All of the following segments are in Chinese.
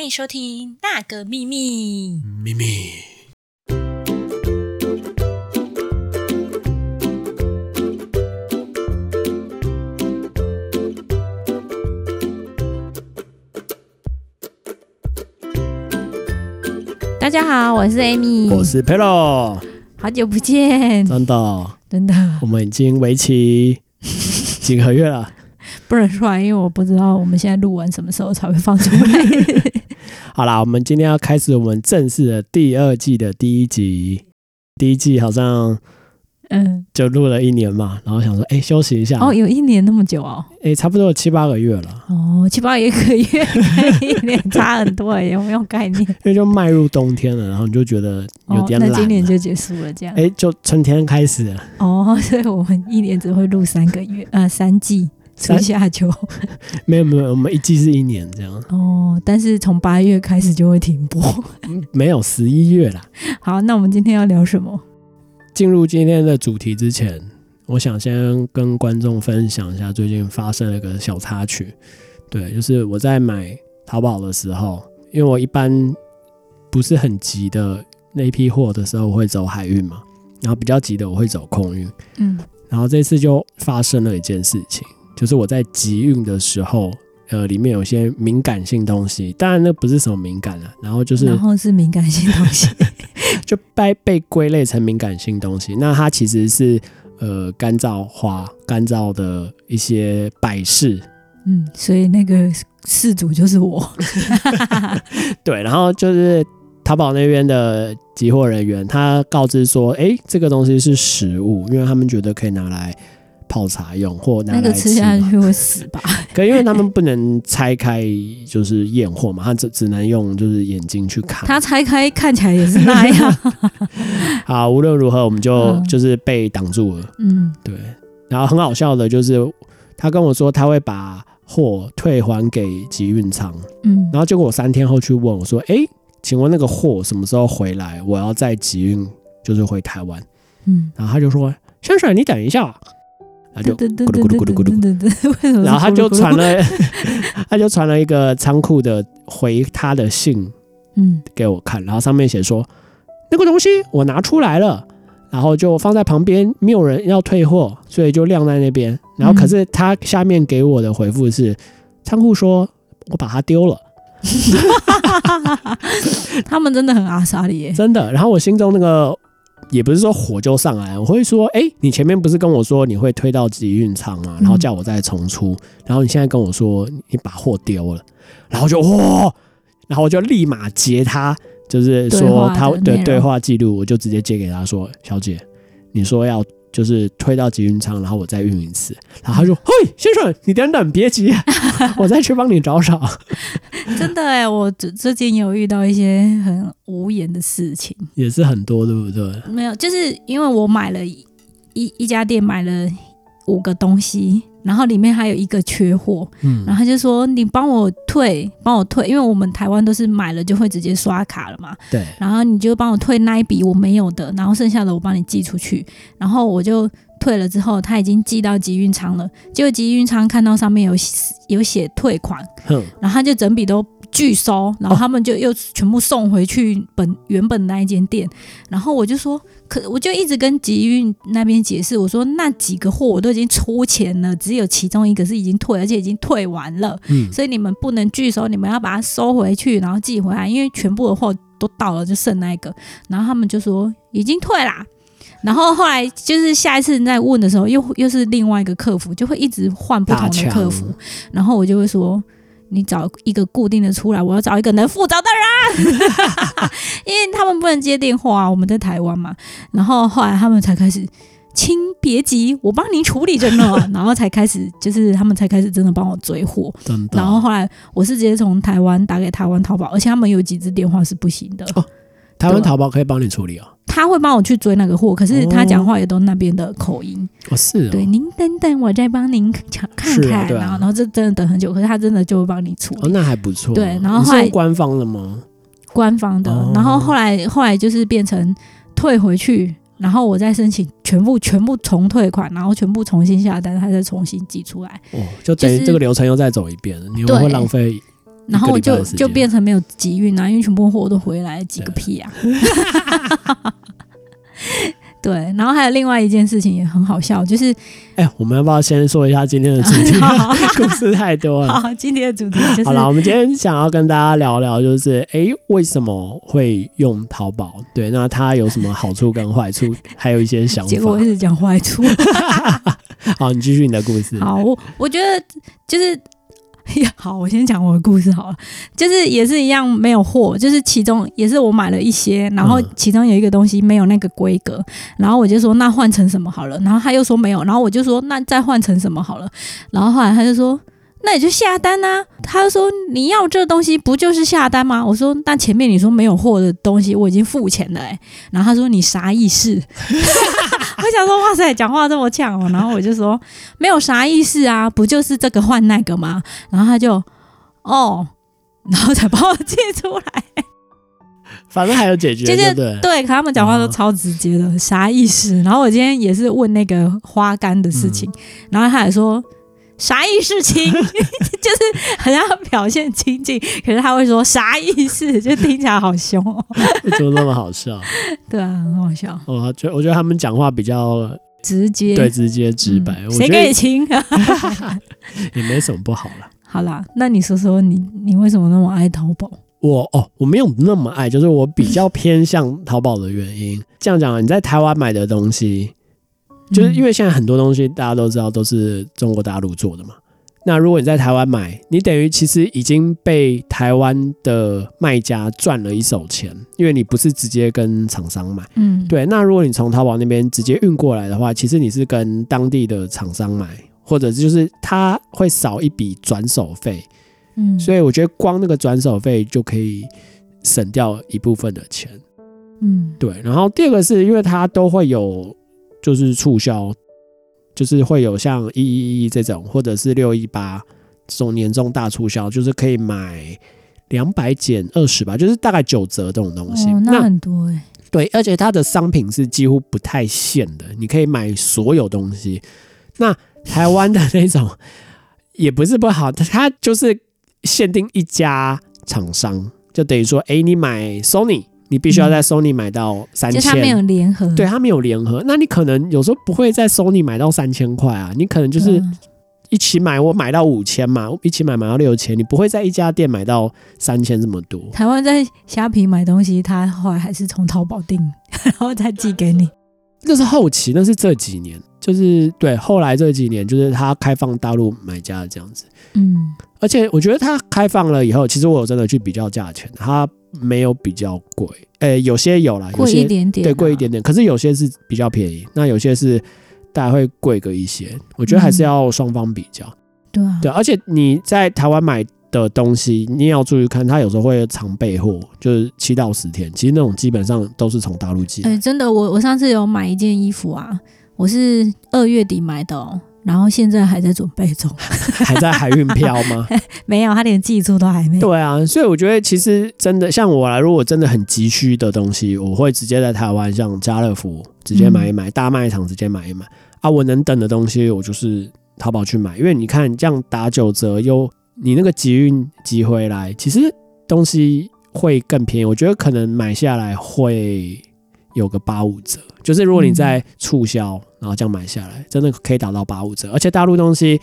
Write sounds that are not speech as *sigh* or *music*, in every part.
欢迎收听《那个秘密》。秘密。大家好，我是 Amy，我是 Pelo，好久不见，真的，真的，我们已经为期几个月了。*laughs* 不能说，因为我不知道我们现在录完什么时候才会放出来。*laughs* 好啦，我们今天要开始我们正式的第二季的第一集。第一季好像，嗯，就录了一年嘛，然后想说，哎，休息一下。哦，有一年那么久哦？哎，差不多有七八个月了。哦，七八个月，一年差很多，有没有概念？*laughs* 因为就迈入冬天了，然后你就觉得有点懒。那今年就结束了，这样？哎，就春天开始了。哦，所以我们一年只会录三个月，呃，三季。春夏秋，*laughs* 没有没有，我们一季是一年这样。哦，但是从八月开始就会停播。没有十一月啦。*laughs* 好，那我们今天要聊什么？进入今天的主题之前，我想先跟观众分享一下最近发生了一个小插曲。对，就是我在买淘宝的时候，因为我一般不是很急的那批货的时候，我会走海运嘛，然后比较急的我会走空运。嗯，然后这次就发生了一件事情。就是我在集运的时候，呃，里面有些敏感性东西，当然那不是什么敏感了，然后就是，然后是敏感性东西，*laughs* 就被被归类成敏感性东西。那它其实是呃干燥花、干燥的一些摆饰，嗯，所以那个事主就是我，*laughs* 对，然后就是淘宝那边的集货人员，他告知说，哎，这个东西是食物，因为他们觉得可以拿来。泡茶用或那个吃下去会死吧？*laughs* 可因为他们不能拆开，就是验货嘛，他只只能用就是眼睛去看。*laughs* 他拆开看起来也是那样。*laughs* 好，无论如何，我们就就是被挡住了。嗯，对。然后很好笑的就是，他跟我说他会把货退还给集运仓。嗯，然后结果我三天后去问我说：“哎，请问那个货什么时候回来？我要在集运，就是回台湾。”嗯，然后他就说：“先生，你等一下。”他就咕噜咕噜咕噜咕噜，然后他就传了，他就传了一个仓库的回他的信，嗯，给我看，然后上面写说那个东西我拿出来了，然后就放在旁边，没有人要退货，所以就晾在那边。然后可是他下面给我的回复是，仓库说我把它丢了 *laughs* *laughs* 他们真的很阿萨耶，真的。然后我心中那个。也不是说火就上来，我会说，哎，你前面不是跟我说你会推到集运仓啊，然后叫我再重出，然后你现在跟我说你把货丢了，然后就哇，然后我就立马截他，就是说他的对话记录，我就直接截给他说，小姐，你说要。就是推到集运仓，然后我再运一次，然后他说：“嘿，先生，你等等，别急，*laughs* 我再去帮你找找。*laughs* ”真的哎，我最最近有遇到一些很无言的事情，也是很多，对不对？没有，就是因为我买了一一家店买了五个东西。然后里面还有一个缺货，嗯，然后他就说你帮我退，帮我退，因为我们台湾都是买了就会直接刷卡了嘛，对，然后你就帮我退那一笔我没有的，然后剩下的我帮你寄出去，然后我就退了之后，他已经寄到集运仓了，结果集运仓看到上面有有写退款，然后他就整笔都。拒收，然后他们就又全部送回去本原本那一间店，然后我就说，可我就一直跟集运那边解释，我说那几个货我都已经出钱了，只有其中一个是已经退，而且已经退完了，嗯，所以你们不能拒收，你们要把它收回去，然后寄回来，因为全部的货都到了，就剩那一个，然后他们就说已经退啦，然后后来就是下一次再问的时候，又又是另外一个客服，就会一直换不同的客服，然后我就会说。你找一个固定的出来，我要找一个能负责的人，*laughs* 因为他们不能接电话啊。我们在台湾嘛，然后后来他们才开始，亲别急，我帮您处理着呢。*laughs* 然后才开始，就是他们才开始真的帮我追货。然后后来我是直接从台湾打给台湾淘宝，而且他们有几支电话是不行的。台湾淘宝可以帮你处理哦，他会帮我去追那个货，可是他讲话也都那边的口音。哦，是。对，您等等，我再帮您看看。然后，然后这真的等很久，可是他真的就会帮你处理。哦，那还不错。对，然后后来官方的吗？官方的。然后后来后来就是变成退回去，然后我再申请全部全部重退款，然后全部重新下单，他再重新寄出来。哦，就等于这个流程又再走一遍，你会浪费。然后就就变成没有集运啊，因为全部货都回来，集个屁啊！*laughs* 对，然后还有另外一件事情也很好笑，就是，哎，我们要不要先说一下今天的主题？*laughs* 故事太多了。好，今天的主题就是，好了，我们今天想要跟大家聊聊，就是，哎，为什么会用淘宝？对，那它有什么好处跟坏处？*laughs* 还有一些想法。结果一直讲坏处。好，你继续你的故事。好，我我觉得就是。*laughs* 好，我先讲我的故事好了，就是也是一样没有货，就是其中也是我买了一些，然后其中有一个东西没有那个规格，然后我就说那换成什么好了，然后他又说没有，然后我就说那再换成什么好了，然后后来他就说。那你就下单啊！他说你要这东西不就是下单吗？我说那前面你说没有货的东西我已经付钱了哎。然后他说你啥意思？*laughs* 我想说哇塞，讲话这么呛哦。然后我就说没有啥意思啊，不就是这个换那个吗？然后他就哦，然后才把我借出来。反正还有解决，对对？可，他们讲话都超直接的，啥意思？然后我今天也是问那个花干的事情，然后他也说。啥意思亲？*laughs* 就是好像表现亲近，可是他会说啥意思，就听起来好凶哦。*laughs* 怎么那么好笑？*laughs* 对啊，很好笑。我觉我觉得他们讲话比较直接，对，直接直白。谁跟你亲？也没什么不好了。好啦，那你说说你你为什么那么爱淘宝？我哦，我没有那么爱，就是我比较偏向淘宝的原因。这样讲，你在台湾买的东西。就是因为现在很多东西大家都知道都是中国大陆做的嘛，那如果你在台湾买，你等于其实已经被台湾的卖家赚了一手钱，因为你不是直接跟厂商买，嗯，对。那如果你从淘宝那边直接运过来的话，其实你是跟当地的厂商买，或者就是他会少一笔转手费，嗯，所以我觉得光那个转手费就可以省掉一部分的钱，嗯，对。然后第二个是因为它都会有。就是促销，就是会有像一一一这种，或者是六一八这种年终大促销，就是可以买两百减二十吧，就是大概九折这种东西。那很多哎。对，而且它的商品是几乎不太限的，你可以买所有东西。那台湾的那种也不是不好，它就是限定一家厂商，就等于说，哎，你买 Sony。你必须要在 Sony 买到三千，就他没有联合，对他没有联合，那你可能有时候不会在 Sony 买到三千块啊，你可能就是一起买，我买到五千嘛，一起买买到六千，你不会在一家店买到三千这么多。台湾在虾皮买东西，他后来还是从淘宝订，*laughs* 然后再寄给你。那是后期，那是这几年，就是对后来这几年，就是他开放大陆买家这样子。嗯，而且我觉得他开放了以后，其实我有真的去比较价钱，它。没有比较贵，诶，有些有啦，贵一点点，对，贵一点点。可是有些是比较便宜，那有些是大概会贵个一些。我觉得还是要双方比较，对啊，对。而且你在台湾买的东西，你也要注意看，它有时候会常备货，就是七到十天。其实那种基本上都是从大陆寄。哎，真的，我我上次有买一件衣服啊，我是二月底买的哦。然后现在还在准备中，*laughs* 还在海运漂吗？*laughs* 没有，他连寄出都还没。对啊，所以我觉得其实真的像我来，如果真的很急需的东西，我会直接在台湾，像家乐福直接买一买，大卖场直接买一买啊。我能等的东西，我就是淘宝去买，因为你看这样打九折，又你那个集运集回来，其实东西会更便宜。我觉得可能买下来会有个八五折，就是如果你在促销。然后这样买下来，真的可以打到八五折，而且大陆东西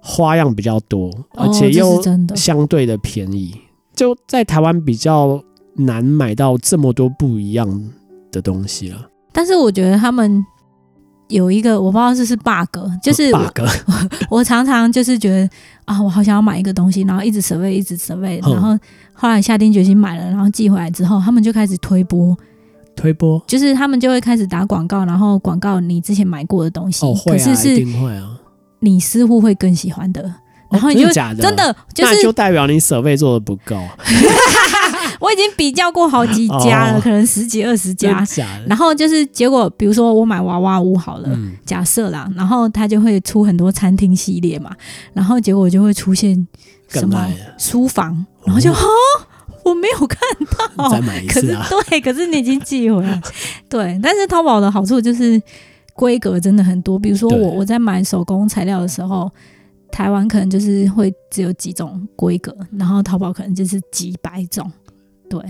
花样比较多，而且又相对的便宜，就在台湾比较难买到这么多不一样的东西了。但是我觉得他们有一个我不知道这是 bug，就是 bug，*laughs* 我常常就是觉得啊，我好想要买一个东西，然后一直舍备，一直舍备，然后后来下定决心买了，然后寄回来之后，他们就开始推播。推播？就是他们就会开始打广告，然后广告你之前买过的东西，哦会啊，一定会啊，你似乎会更喜欢的，然后你就真的就是就代表你设备做的不够。*laughs* 我已经比较过好几家了，可能十几二十家，然后就是结果，比如说我买娃娃屋好了，假设啦，然后他就会出很多餐厅系列嘛，然后结果就会出现什么书房，然后就哈。我没有看到，再买一次啊！对，可是你已经寄回来。*laughs* 对，但是淘宝的好处就是规格真的很多。比如说我我在买手工材料的时候，台湾可能就是会只有几种规格，然后淘宝可能就是几百种，对。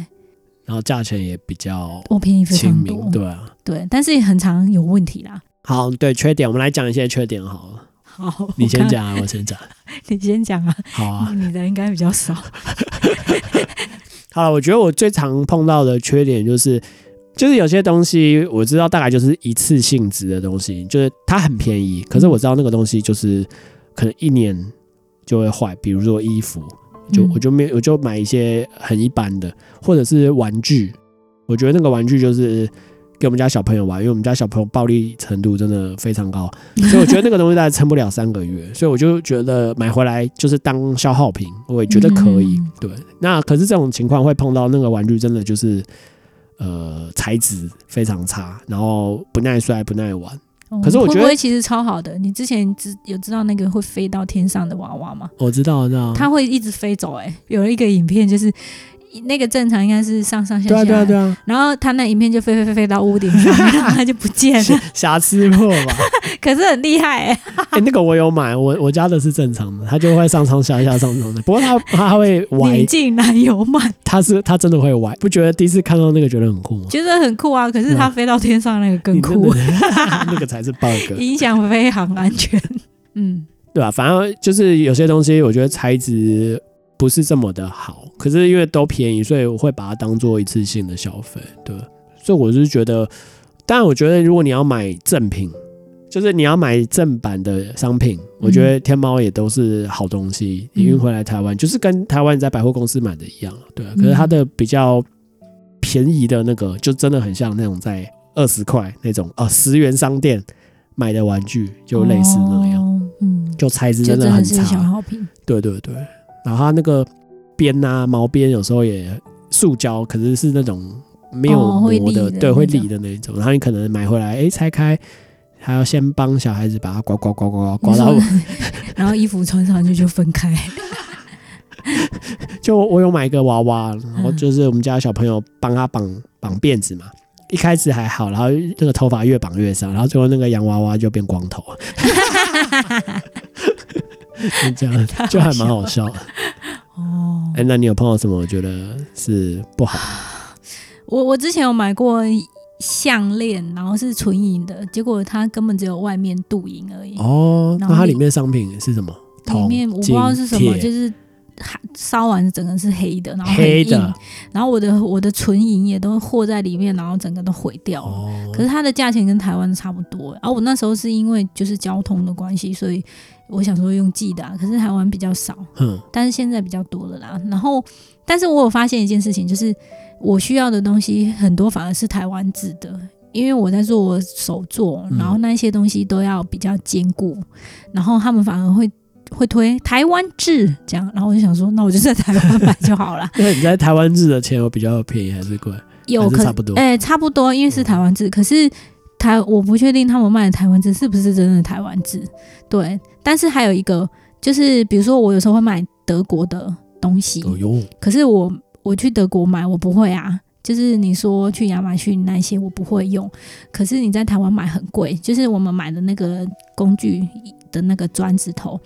然后价钱也比较我便宜非常多，对啊，对，但是也很常有问题啦。好，对缺点，我们来讲一些缺点好了。好，你先讲啊，我先讲。你先讲啊。好啊，你的应该比较少。*laughs* 好了，我觉得我最常碰到的缺点就是，就是有些东西我知道大概就是一次性质的东西，就是它很便宜，可是我知道那个东西就是可能一年就会坏，比如说衣服。就我就没我就买一些很一般的，或者是玩具。我觉得那个玩具就是给我们家小朋友玩，因为我们家小朋友暴力程度真的非常高，所以我觉得那个东西大概撑不了三个月。*laughs* 所以我就觉得买回来就是当消耗品，我也觉得可以。对，那可是这种情况会碰到那个玩具真的就是呃材质非常差，然后不耐摔、不耐玩。可是我觉得其实超好的。你之前知有知道那个会飞到天上的娃娃吗？我知道，知道。它会一直飞走。哎，有一个影片就是。那个正常应该是上上下下，对啊对啊对啊。然后他那影片就飞飞飞飞到屋顶上，他就不见了，*laughs* 瑕疵货吧。*laughs* 可是很厉害哎。哎，*laughs* 那个我有买，我我家的是正常的，它就会上上下下上上的。不过它它会歪。你竟然有买？它是它真的会歪，不觉得第一次看到那个觉得很酷吗？觉得很酷啊！可是它飞到天上那个更酷，那个才是 bug，影响飞行安全。嗯，对吧？反正就是有些东西，我觉得材质。不是这么的好，可是因为都便宜，所以我会把它当做一次性的消费，对。所以我是觉得，当然我觉得如果你要买正品，就是你要买正版的商品，我觉得天猫也都是好东西。你运回来台湾，就是跟台湾在百货公司买的一样，对。可是它的比较便宜的那个，就真的很像那种在二十块那种啊十元商店买的玩具，就类似那样，嗯，就材质真的很差，对对对。然后它那个边啊，毛边有时候也塑胶，可是是那种没有磨的，对，会理的那种。然后你可能买回来，哎，拆开还要先帮小孩子把它刮刮刮刮刮到，*laughs* 然后衣服穿上去就分开。*laughs* 就我有买一个娃娃，然后就是我们家小朋友帮他绑绑辫子嘛，一开始还好，然后那个头发越绑越少，然后最后那个洋娃娃就变光头。*laughs* *laughs* 这样就还蛮好笑的哦。*laughs* 哎，那你有碰到什么？我觉得是不好。我我之前有买过项链，然后是纯银的，结果它根本只有外面镀银而已。哦，那它里面商品是什么？里面我不知道是什么，就是烧完整个是黑的，然后黑的，然后我的我的纯银也都和在里面，然后整个都毁掉了。可是它的价钱跟台湾差不多。然后我那时候是因为就是交通的关系，所以。我想说用寄的，可是台湾比较少，嗯，但是现在比较多了啦。然后，但是我有发现一件事情，就是我需要的东西很多反而是台湾制的，因为我在做我手作，然后那些东西都要比较坚固，然后他们反而会会推台湾制这样，然后我就想说，那我就在台湾买就好了。*laughs* 对，你在台湾制的钱有比较便宜还是贵？有，差不多，哎，差不多，因为是台湾制，可是。台我不确定他们卖的台湾制是不是真的台湾制，对。但是还有一个就是，比如说我有时候会买德国的东西，可是我我去德国买我不会啊，就是你说去亚马逊那些我不会用，可是你在台湾买很贵，就是我们买的那个工具的那个砖子头，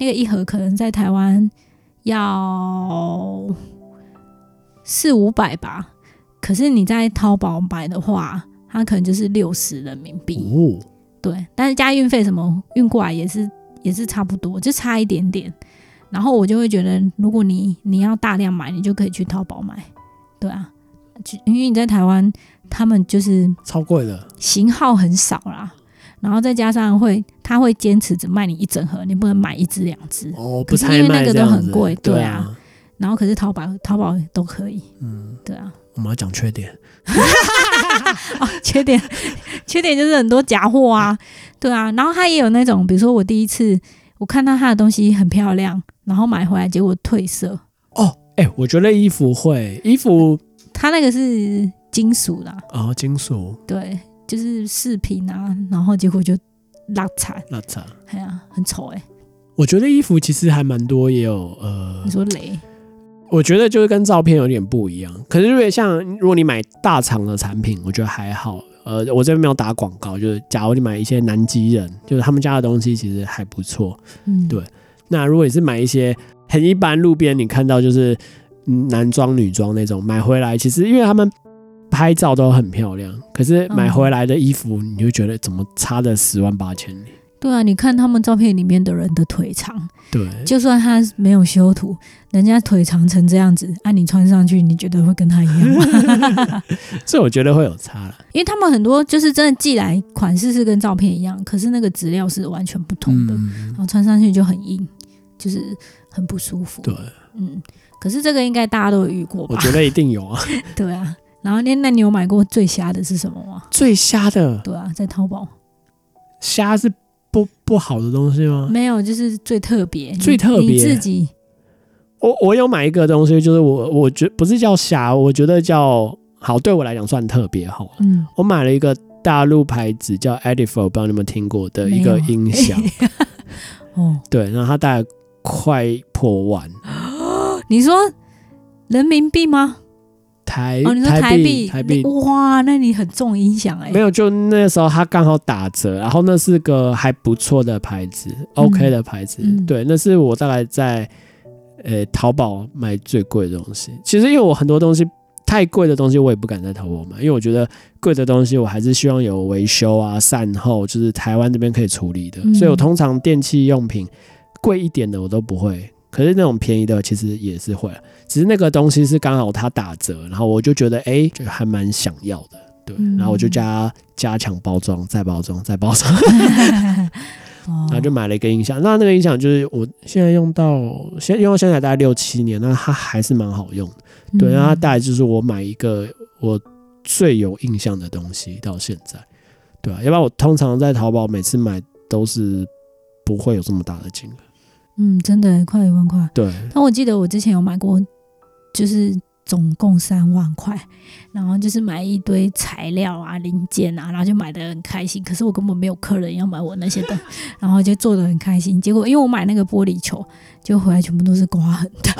那个一盒可能在台湾要四五百吧，可是你在淘宝买的话。它可能就是六十人民币，对，但是加运费什么运过来也是也是差不多，就差一点点。然后我就会觉得，如果你你要大量买，你就可以去淘宝买，对啊，因为你在台湾，他们就是超贵的，型号很少啦，然后再加上会他会坚持只卖你一整盒，你不能买一只两只哦，不是因为那个都很贵，对啊。然后可是淘宝淘宝都可以，嗯，对啊。我们要讲缺点。*laughs* 哦，缺点，*laughs* 缺点就是很多假货啊，对啊，然后他也有那种，比如说我第一次我看到他的东西很漂亮，然后买回来结果褪色。哦，哎，我觉得衣服会，衣服他那个是金属的，哦，金属，对，就是视频啊，然后结果就拉惨，拉惨，哎呀，很丑哎。我觉得衣服其实还蛮多，也有呃，你说雷。我觉得就是跟照片有点不一样，可是如果像如果你买大厂的产品，我觉得还好。呃，我这边没有打广告，就是假如你买一些南极人，就是他们家的东西其实还不错，嗯，对。那如果你是买一些很一般路边你看到就是男装女装那种买回来，其实因为他们拍照都很漂亮，可是买回来的衣服你就觉得怎么差的十万八千里。对啊，你看他们照片里面的人的腿长，对，就算他没有修图，人家腿长成这样子，按你穿上去，你觉得会跟他一样吗？*laughs* 所以我觉得会有差了，*laughs* 因为他们很多就是真的寄来款式是跟照片一样，可是那个质料是完全不同的，然后穿上去就很硬，就是很不舒服。对，嗯，可是这个应该大家都有遇过吧？我觉得一定有啊。*laughs* 对啊，然后那那你有买过最瞎的是什么吗？最瞎的？对啊，在淘宝，瞎是。不不好的东西吗？没有，就是最特别，最特别。自己，我我有买一个东西，就是我我觉不是叫瞎，我觉得叫好，对我来讲算特别好。嗯，我买了一个大陆牌子叫 Edifor，不知道你们听过的一个音响。*laughs* 哦，对，然后它大概快破万。*gasps* 你说人民币吗？台哦，你说台币台币哇，那你很重音响哎。没有，就那时候它刚好打折，然后那是个还不错的牌子，OK 的牌子。对，那是我大概在呃淘宝买最贵的东西。其实因为我很多东西太贵的东西，我也不敢在淘宝买，因为我觉得贵的东西我还是希望有维修啊、善后，就是台湾这边可以处理的。所以我通常电器用品贵一点的我都不会。可是那种便宜的其实也是会，只是那个东西是刚好它打折，然后我就觉得哎，就还蛮想要的，对，然后我就加加强包装，再包装，再包装，*laughs* *laughs* 然后就买了一个音响。那那个音响就是我现在用到现用到现在大概六七年，那它还是蛮好用的，对，然后大概就是我买一个我最有印象的东西到现在，对啊，要不然我通常在淘宝每次买都是不会有这么大的金额。嗯，真的快一万块。对，但我记得我之前有买过，就是总共三万块，然后就是买一堆材料啊、零件啊，然后就买的很开心。可是我根本没有客人要买我那些的，*laughs* 然后就做的很开心。结果因为我买那个玻璃球，就回来全部都是刮痕的，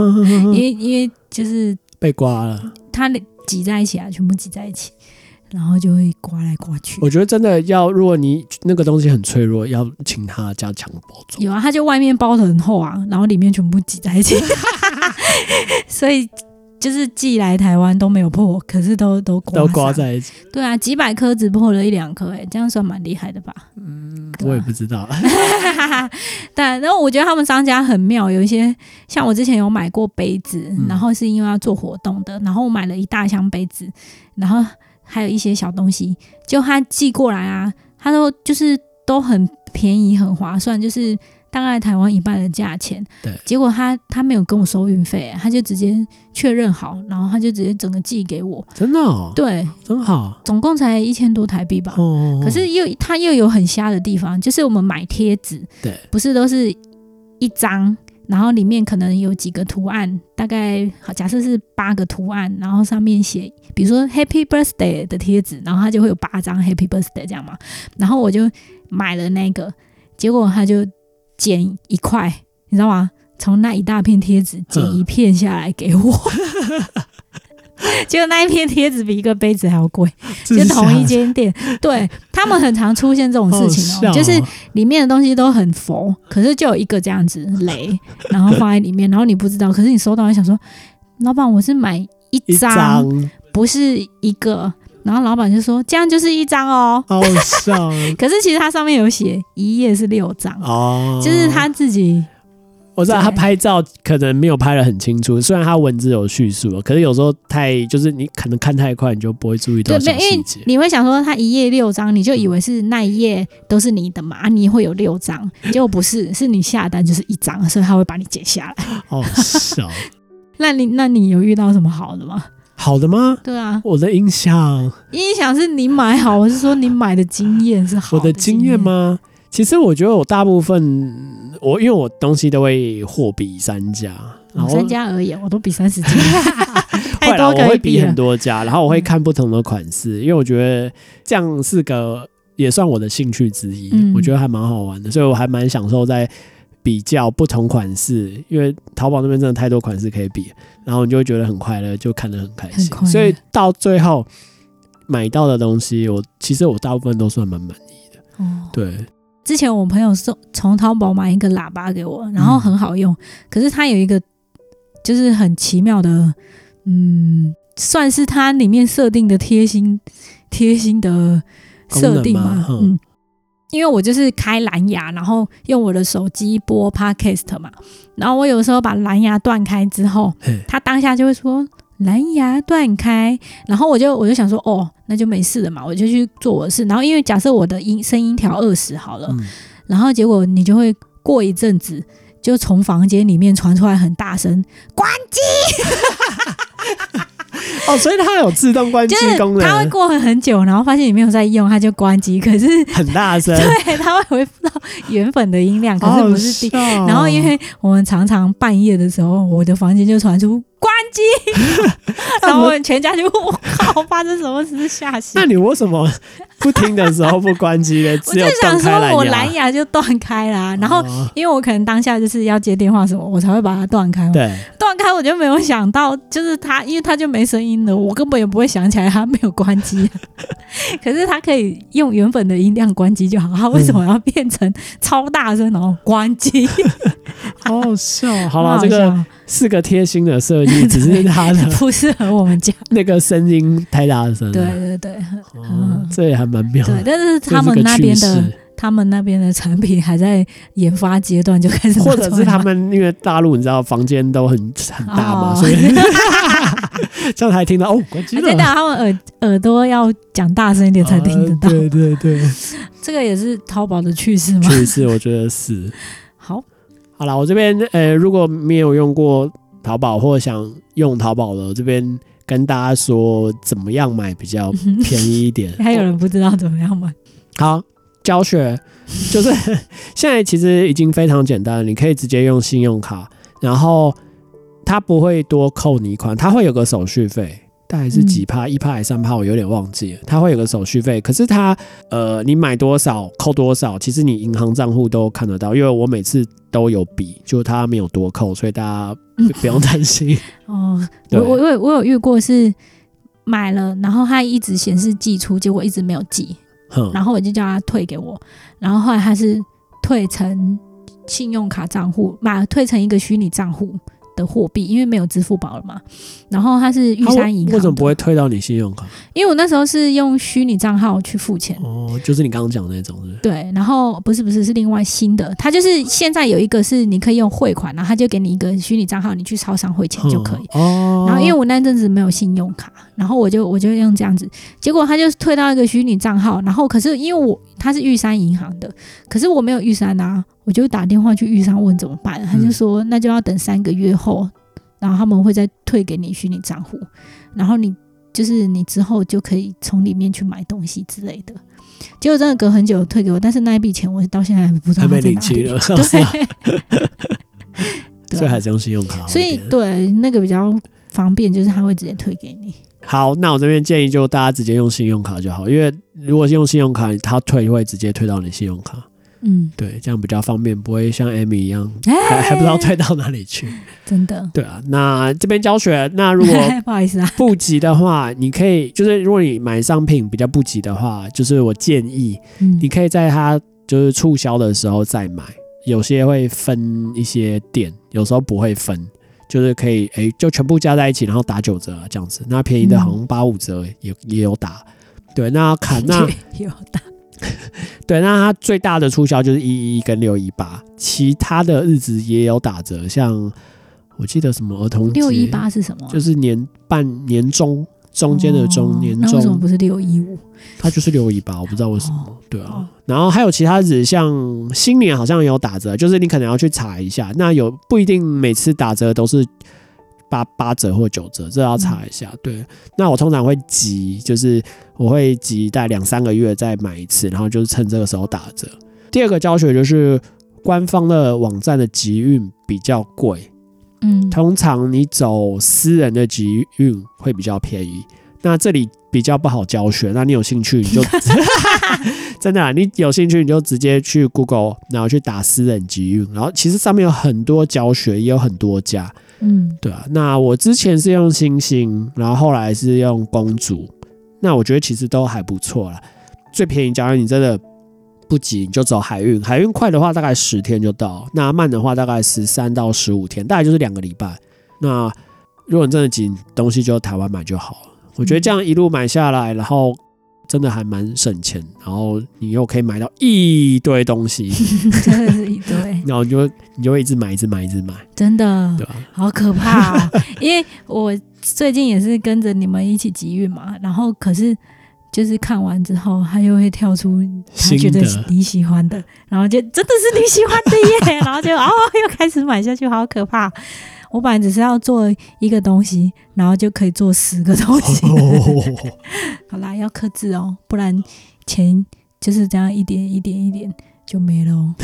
*laughs* 因为因为就是被刮了，它挤在一起啊，全部挤在一起。然后就会刮来刮去。我觉得真的要，如果你那个东西很脆弱，要请他加强包装。有啊，他就外面包的很厚啊，然后里面全部挤在一起，*laughs* 所以就是寄来台湾都没有破，可是都都都刮在一起。对啊，几百颗只破了一两颗，哎，这样算蛮厉害的吧？嗯，我也不知道。*laughs* 但然后我觉得他们商家很妙，有一些像我之前有买过杯子，然后是因为要做活动的，然后我买了一大箱杯子，然后。还有一些小东西，就他寄过来啊，他都就是都很便宜，很划算，就是大概台湾一半的价钱。对，结果他他没有跟我收运费，他就直接确认好，然后他就直接整个寄给我。真的？对，真好。总共才一千多台币吧。哦。可是又他又有很瞎的地方，就是我们买贴纸，对，不是都是一张。然后里面可能有几个图案，大概好假设是八个图案，然后上面写，比如说 Happy Birthday 的贴纸，然后它就会有八张 Happy Birthday 这样嘛。然后我就买了那个，结果他就剪一块，你知道吗？从那一大片贴纸剪一片下来给我。*laughs* *laughs* 结果那一片贴纸比一个杯子还要贵，*laughs* 就同一间店，*laughs* 对他们很常出现这种事情哦，就是里面的东西都很佛，可是就有一个这样子雷，然后放在里面，然后你不知道，可是你收到你想说，老板我是买一张，不是一个，然后老板就说这样就是一张哦，好笑，可是其实它上面有写一页是六张哦，就是他自己。我知道他拍照可能没有拍的很清楚，虽然他文字有叙述，可是有时候太就是你可能看太快，你就不会注意到小细节。你会想说他一页六张，你就以为是那一页都是你的嘛？你会有六张，*laughs* 结果不是，是你下单就是一张，所以他会把你剪下来。好笑。*laughs* 那你那你有遇到什么好的吗？好的吗？对啊，我的音响，音响是你买好，我是说你买的经验是好。我的经验吗？其实我觉得我大部分我因为我东西都会货比三家，三家而已，我都比三十家，*laughs* 太多我会比很多家，然后我会看不同的款式，因为我觉得这样是个也算我的兴趣之一，我觉得还蛮好玩的，所以我还蛮享受在比较不同款式，因为淘宝那边真的太多款式可以比，然后你就会觉得很快乐，就看得很开心，所以到最后买到的东西，我其实我大部分都算蛮满意的，哦，对。之前我朋友送从淘宝买一个喇叭给我，然后很好用，可是它有一个就是很奇妙的，嗯，算是它里面设定的贴心贴心的设定嘛，嗯，因为我就是开蓝牙，然后用我的手机播 podcast 嘛，然后我有时候把蓝牙断开之后，它当下就会说。蓝牙断开，然后我就我就想说，哦，那就没事了嘛，我就去做我的事。然后因为假设我的音声音调二十好了，然后结果你就会过一阵子，就从房间里面传出来很大声，关机。*laughs* *laughs* 哦，所以它有自动关机功能，它会过很久，然后发现你没有在用，它就关机。可是很大声，*laughs* 对，它会回复到原本的音量，可是不是低。然后因为我们常常半夜的时候，我的房间就传出。关机，*laughs* 然后我们全家就我靠，发生什么事吓死？那你为什么不听的时候不关机的？*laughs* 我就想说我蓝牙就断开啦，然后因为我可能当下就是要接电话什么，我才会把它断开。对，断开我就没有想到，就是它，因为它就没声音了，我根本也不会想起来它没有关机。*laughs* 可是它可以用原本的音量关机就好，它 *laughs* 为什么要变成超大声然后关机？好好笑。好了，这个是个贴心的设计，*laughs* 只是它的 *laughs* 不适合我们家那个声音太大声。对对对，这也还蛮妙。对，但是他们那边的他们那边的产品还在研发阶段就开始，*laughs* 或者是他们因为大陆你知道房间都很很大嘛，所以这样才听到哦，关机了。真的，他们耳耳朵要讲大声一点才听得到。对对对，这个也是淘宝的趣事吗？趣事，我觉得是。好。好了，我这边呃，如果没有用过淘宝或想用淘宝的，这边跟大家说怎么样买比较 *laughs* 便宜一点。还有人不知道怎么样买？好，教学就是现在其实已经非常简单，你可以直接用信用卡，然后它不会多扣你款，它会有个手续费。大概是几帕，一帕还是三帕，我有点忘记了。它会有个手续费，可是它呃，你买多少扣多少，其实你银行账户都看得到，因为我每次都有比，就它没有多扣，所以大家不用担心。*laughs* 哦，我我我我有遇过是买了，然后它一直显示寄出，结果一直没有寄，然后我就叫他退给我，然后后来他是退成信用卡账户，买退成一个虚拟账户。的货币，因为没有支付宝了嘛，然后它是玉山银行，为什么不会退到你信用卡？因为我那时候是用虚拟账号去付钱，哦，就是你刚刚讲的那种，对。然后不是不是是另外新的，它就是现在有一个是你可以用汇款，然后他就给你一个虚拟账号，你去超商汇钱就可以。哦。然后因为我那阵子没有信用卡，然后我就我就用这样子，结果他就退到一个虚拟账号，然后可是因为我他是玉山银行的，可是我没有玉山啊。我就打电话去玉山问怎么办，他就说那就要等三个月后，然后他们会再退给你虚拟账户，然后你就是你之后就可以从里面去买东西之类的。结果真的隔很久退给我，但是那一笔钱我到现在还不知道在哪里了。*laughs* 对，所以还是用信用卡。所以对那个比较方便，就是他会直接退给你。好，那我这边建议就大家直接用信用卡就好，因为如果是用信用卡，他退会直接退到你信用卡。嗯，对，这样比较方便，不会像 Amy 一样还还不知道退到哪里去。真的，对啊。那这边教学，那如果 *laughs* 不好意思啊，不急的话，你可以就是如果你买商品比较不急的话，就是我建议，你可以在它就是促销的时候再买。有些会分一些店，有时候不会分，就是可以哎就全部加在一起，然后打九折这样子。那便宜的好像八五折也也有打。对，那砍那 *laughs* 有打。*laughs* 对，那它最大的促销就是一一跟六一八，其他的日子也有打折，像我记得什么儿童六一八是什么？就是年半年中中间的中年中，为什么不是六一五？它就是六一八，我不知道为什么。对啊，然后还有其他日子，像新年好像有打折，就是你可能要去查一下，那有不一定每次打折都是。八八折或九折，这要查一下。对，那我通常会急，就是我会急待两三个月再买一次，然后就是趁这个时候打折。第二个教学就是官方的网站的集运比较贵，嗯，通常你走私人的集运会比较便宜。那这里比较不好教学，那你有兴趣你就 *laughs* 真的，你有兴趣你就直接去 Google，然后去打私人集运，然后其实上面有很多教学，也有很多家。嗯，对啊，那我之前是用星星，然后后来是用公主，那我觉得其实都还不错啦。最便宜，假如你真的不急，你就走海运。海运快的话大概十天就到，那慢的话大概十三到十五天，大概就是两个礼拜。那如果你真的急，东西就台湾买就好了。我觉得这样一路买下来，然后真的还蛮省钱，然后你又可以买到一堆东西，真的是一堆，*laughs* 然后你就你就会一直买，一直买，一直买，真的，对好可怕啊！*laughs* 因为我最近也是跟着你们一起集运嘛，然后可是就是看完之后，他又会跳出他觉得你喜欢的，然后就真的是你喜欢的耶，然后就哦又开始买下去，好可怕。我本来只是要做一个东西，然后就可以做十个东西。*laughs* 好啦，要克制哦，不然钱就是这样一点一点一点就没了。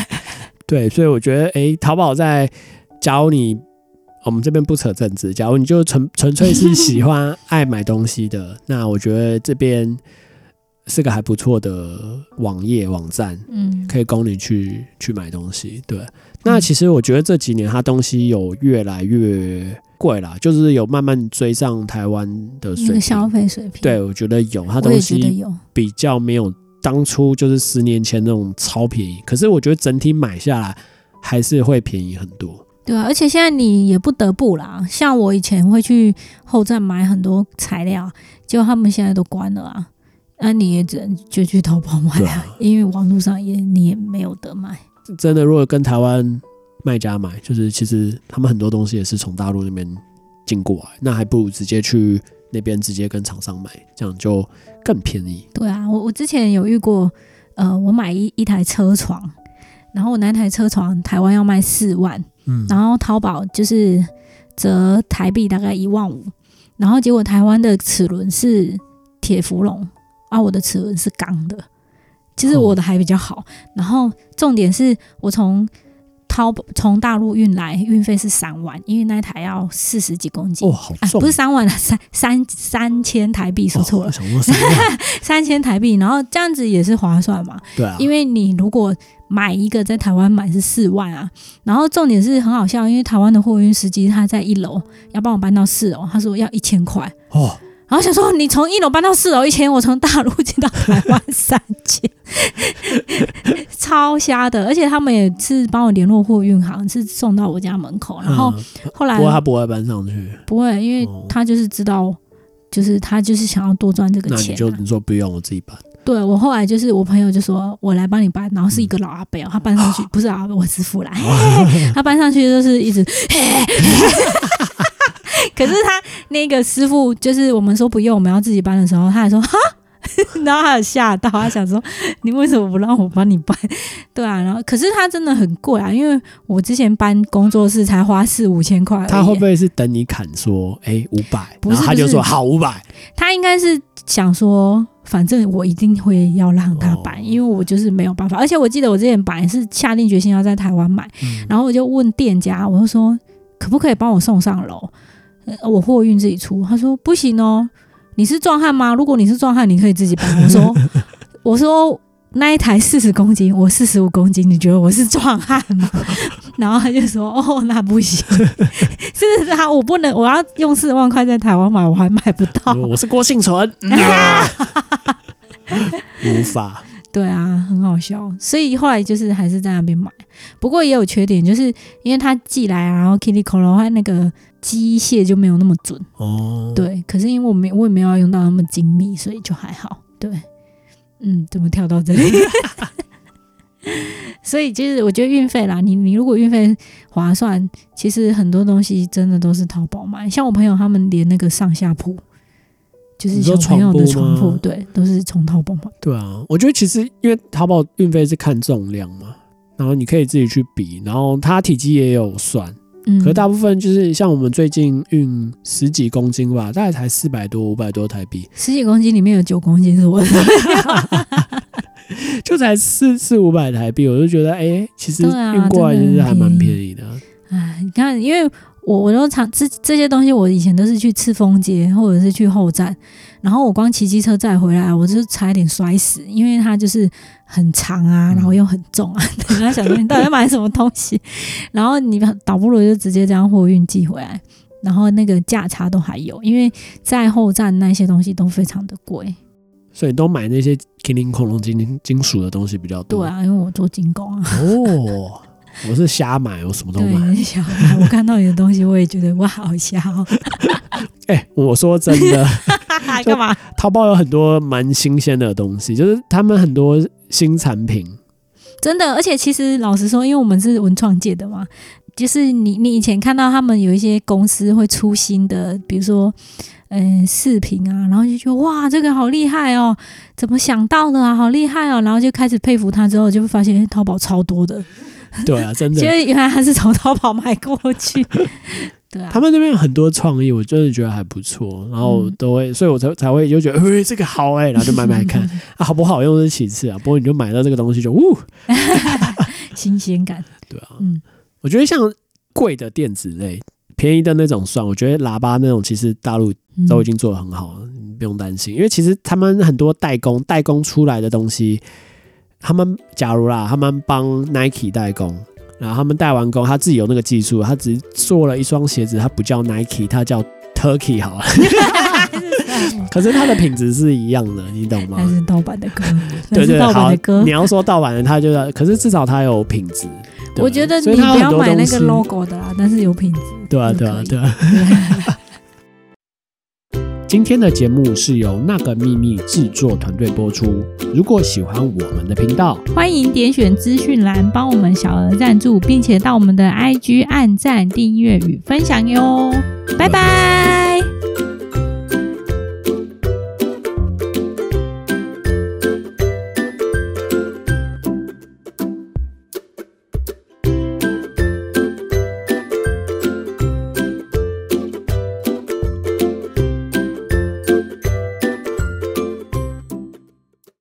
*laughs* 对，所以我觉得，哎，淘宝在，假如你我们这边不扯政治，假如你就纯纯粹是喜欢爱买东西的，*laughs* 那我觉得这边。是个还不错的网页网站，嗯，可以供你去去买东西。对，那其实我觉得这几年它东西有越来越贵啦，就是有慢慢追上台湾的水平消费水平。对，我觉得有，它东西比较没有当初就是十年前那种超便宜。可是我觉得整体买下来还是会便宜很多。对啊，而且现在你也不得不啦，像我以前会去后站买很多材料，结果他们现在都关了啊。那你也只能就去淘宝买啊，因为网络上也你也没有得买。真的，如果跟台湾卖家买，就是其实他们很多东西也是从大陆那边进过来，那还不如直接去那边直接跟厂商买，这样就更便宜。对啊，我我之前有遇过，呃，我买一一台车床，然后我那台车床台湾要卖四万，嗯，然后淘宝就是折台币大概一万五，然后结果台湾的齿轮是铁氟龙。啊，我的齿轮是钢的，其实我的还比较好。然后重点是我从淘从大陆运来，运费是三万，因为那台要四十几公斤。哦，好重！不是三万了，三三三千台币，说错了，三千台币。然后这样子也是划算嘛？对啊，因为你如果买一个在台湾买是四万啊。然后重点是很好笑，因为台湾的货运司机他在一楼要帮我搬到四楼，他说要一千块哦。然后想说，你从一楼搬到四楼一千，我从大陆进到台湾三千，超瞎的。而且他们也是帮我联络货运行，是送到我家门口。然后后来，不过他不会搬上去，不会，因为他就是知道，就是他就是想要多赚这个钱。就你说不用，我自己搬。对我后来就是我朋友就说我来帮你搬，然后是一个老阿伯，他搬上去不是阿伯，我师傅来，他搬上去就是一直。可是他那个师傅，就是我们说不用，我们要自己搬的时候，他还说哈，*laughs* 然后他有吓到，他想说你为什么不让我帮你搬？对啊，然后可是他真的很贵啊，因为我之前搬工作室才花四五千块。他会不会是等你砍说哎五百，然后他就说好五百？他应该是想说，反正我一定会要让他搬，因为我就是没有办法。而且我记得我之前本来是下定决心要在台湾买，然后我就问店家，我就说可不可以帮我送上楼？我货运自己出，他说不行哦，你是壮汉吗？如果你是壮汉，你可以自己搬。我说 *laughs* 我说那一台四十公斤，我四十五公斤，你觉得我是壮汉吗？*laughs* 然后他就说哦，那不行，*laughs* 是他我不能，我要用四万块在台湾买，我还买不到。我是郭幸存，无法。对啊，很好笑，所以后来就是还是在那边买。不过也有缺点，就是因为他寄来啊，然后 Kitty c o 的话，那个机械就没有那么准哦。对，可是因为我没我也没有要用到那么精密，所以就还好。对，嗯，怎么跳到这里？*laughs* 所以其实我觉得运费啦，你你如果运费划算，其实很多东西真的都是淘宝买。像我朋友他们连那个上下铺。就是小朋友的床铺，对，都是从淘宝买。对啊，我觉得其实因为淘宝运费是看重量嘛，然后你可以自己去比，然后它体积也有算，嗯，可大部分就是像我们最近运十几公斤吧，大概才四百多、五百多台币。十几公斤里面有九公斤是我的，*laughs* 就才四四五百台币，我就觉得哎，其实运过来其实还蛮便宜的。哎，你看，因为。我我都常这这些东西，我以前都是去赤峰街或者是去后站，然后我光骑机车再回来，我就差一点摔死，因为它就是很长啊，然后又很重啊。*laughs* 人家想说你到底要买什么东西，*laughs* 然后你倒不如就直接这样货运寄回来，然后那个价差都还有，因为在后站那些东西都非常的贵。所以都买那些金灵恐龙金金属的东西比较多。对啊，因为我做精工啊。哦，我是瞎买，我什么都买。瞎买，我看到你的东西，我也觉得哇，好瞎哦。*laughs* 哎，我说真的，*laughs* 干嘛？淘宝有很多蛮新鲜的东西，就是他们很多新产品。真的，而且其实老实说，因为我们是文创界的嘛，就是你你以前看到他们有一些公司会出新的，比如说。嗯，视频啊，然后就觉得哇，这个好厉害哦，怎么想到的啊，好厉害哦，然后就开始佩服他，之后就会发现淘宝超多的。*laughs* 对啊，真的。其实原来他是从淘宝买过去。*laughs* 对啊。他们那边有很多创意，我真的觉得还不错，然后都会，所以我才才会就觉得，哎，这个好哎，*laughs* 然后就买买看，啊，好不好用是其次啊，不过你就买到这个东西就，呜，新鲜感。对啊，嗯，我觉得像贵的电子类。便宜的那种算，我觉得喇叭那种其实大陆都已经做的很好了，你不用担心。因为其实他们很多代工，代工出来的东西，他们假如啦，他们帮 Nike 代工，然后他们代完工，他自己有那个技术，他只做了一双鞋子，他不叫 Nike，他叫 Turkey 好了。*laughs* 可是它的品质是一样的，你懂吗？还是盗版的歌？对对，好。你要说盗版的，他就要，可是至少它有品质。我觉得你不要买那个 logo 的啦，但是有品质。对啊，对啊，对啊。今天的节目是由那个秘密制作团队播出。如果喜欢我们的频道，欢迎点选资讯栏帮我们小额赞助，并且到我们的 IG 按赞、订阅与分享哟。拜拜。